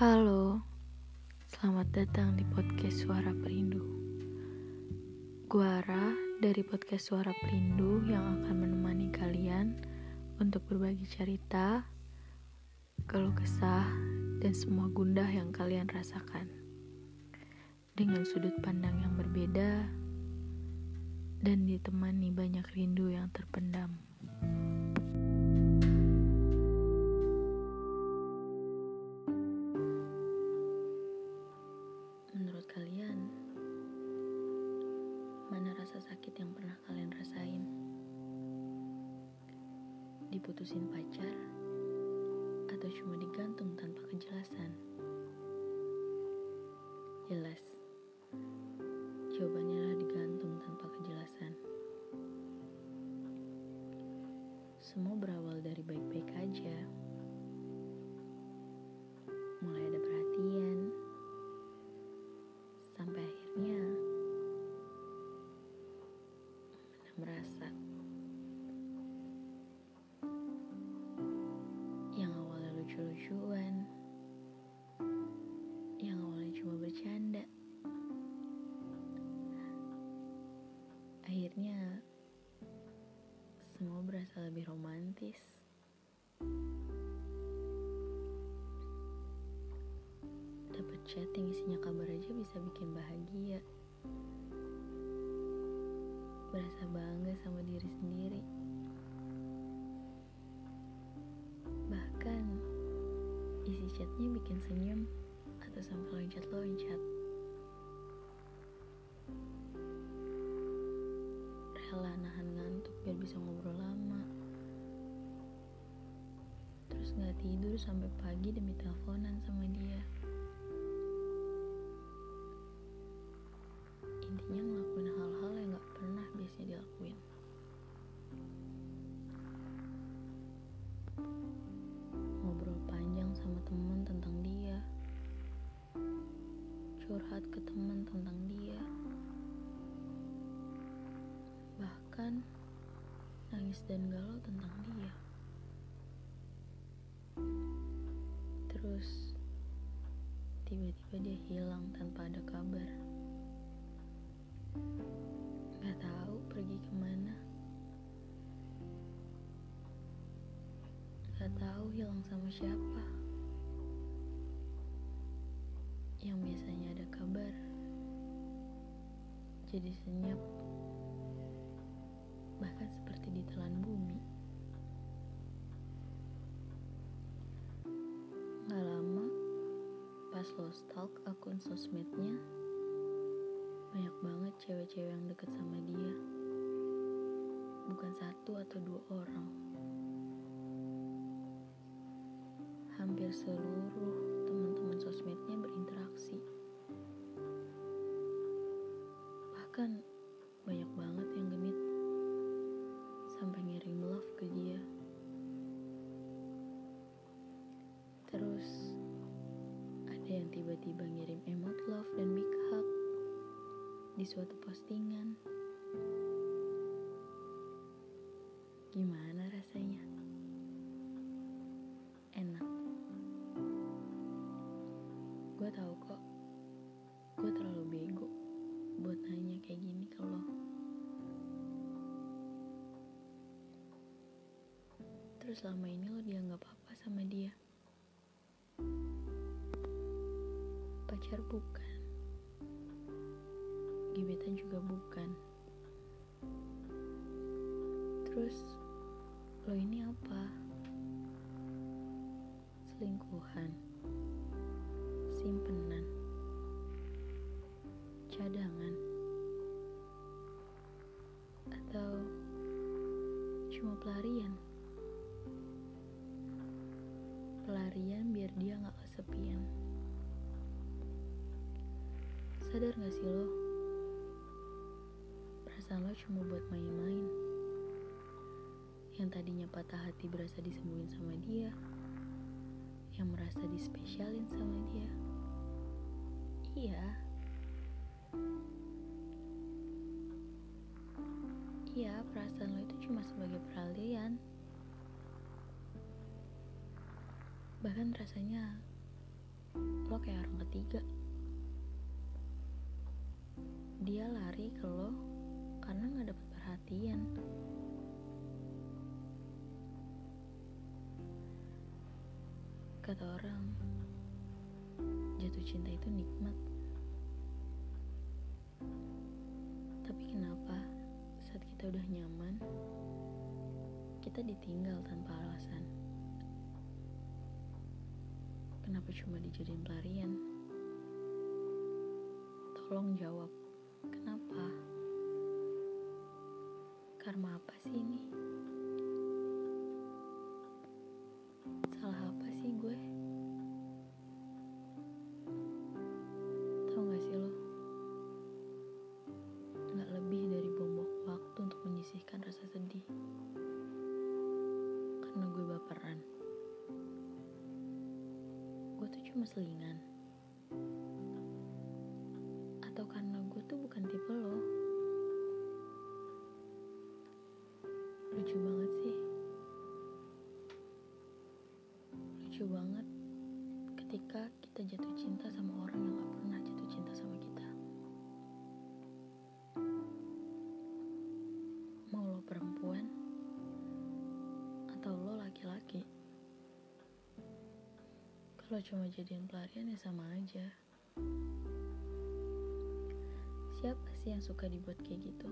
Halo, selamat datang di podcast Suara Perindu. Gua Ara dari podcast Suara Perindu yang akan menemani kalian untuk berbagi cerita, keluh kesah, dan semua gundah yang kalian rasakan. Dengan sudut pandang yang berbeda dan ditemani banyak rindu yang terpendam. Mana rasa sakit yang pernah kalian rasain? Diputusin pacar atau cuma digantung tanpa kejelasan? Jelas, akhirnya semua berasa lebih romantis. Dapat chatting isinya kabar aja bisa bikin bahagia. Berasa bangga sama diri sendiri. Bahkan isi chatnya bikin senyum atau sampai loncat-loncat. Bisa ngobrol lama. Terus nggak tidur sampai pagi demi teleponan sama dia. Intinya ngelakuin hal-hal yang gak pernah biasanya dilakuin. Ngobrol panjang sama temen tentang dia. Curhat ke temen tentang dia. Bahkan nangis dan galau tentang dia. Terus tiba-tiba dia hilang tanpa ada kabar. Gak tahu pergi ke mana. Gak tahu hilang sama siapa. Yang biasanya ada kabar. Jadi senyap. Bahkan seperti ditelan bumi. Gak lama, pas lo stalk akun sosmednya, banyak banget cewek-cewek yang deket sama dia. Bukan satu atau dua orang. Hampir seluruh tiba-tiba ngirim emot love dan big hug di suatu postingan. Gimana rasanya? Enak. Gue tahu kok, gue terlalu bego buat nanya kayak gini ke lo. Terus selama ini lo dianggap apa sama dia? Pacar bukan gebetan juga bukan. Terus lo ini apa? Selingkuhan, simpenan, cadangan, atau cuma pelarian? Pelarian biar dia nggak kesepian. Sadar gak sih lo? perasaan lo cuma buat main-main. Yang tadinya patah hati berasa disembuhin sama dia. Yang merasa dispesialin sama dia. Iya. Iya, perasaan lo itu cuma sebagai peralihan. Bahkan rasanya lo kayak orang ketiga dia lari ke lo karena nggak dapat perhatian. Kata orang jatuh cinta itu nikmat. Tapi kenapa saat kita udah nyaman kita ditinggal tanpa alasan? Kenapa cuma dijadiin pelarian? Tolong jawab Kenapa? Karma apa sih ini? Salah apa sih gue? Tahu gak sih lo? Gak lebih dari bom waktu untuk menyisihkan rasa sedih. Karena gue baperan. Gue tuh cuma selingan. Lucu banget ketika kita jatuh cinta sama orang yang gak pernah jatuh cinta sama kita Mau lo perempuan Atau lo laki-laki Kalau cuma jadian pelarian ya sama aja Siapa sih yang suka dibuat kayak gitu?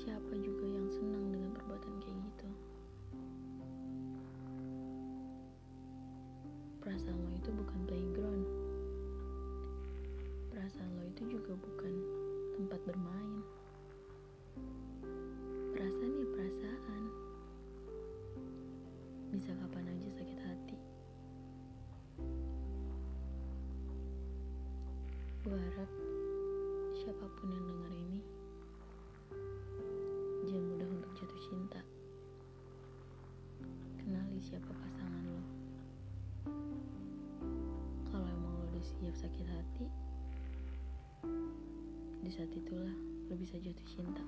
Siapa juga itu bukan playground. Perasaan lo itu juga bukan tempat bermain. Perasaan ya perasaan. Bisa kapan aja sakit hati. Gue harap siapa pun yang dengar ini jangan mudah untuk jatuh cinta. Kenali siapa pasangan siap sakit hati, di saat itulah lo bisa jatuh cinta.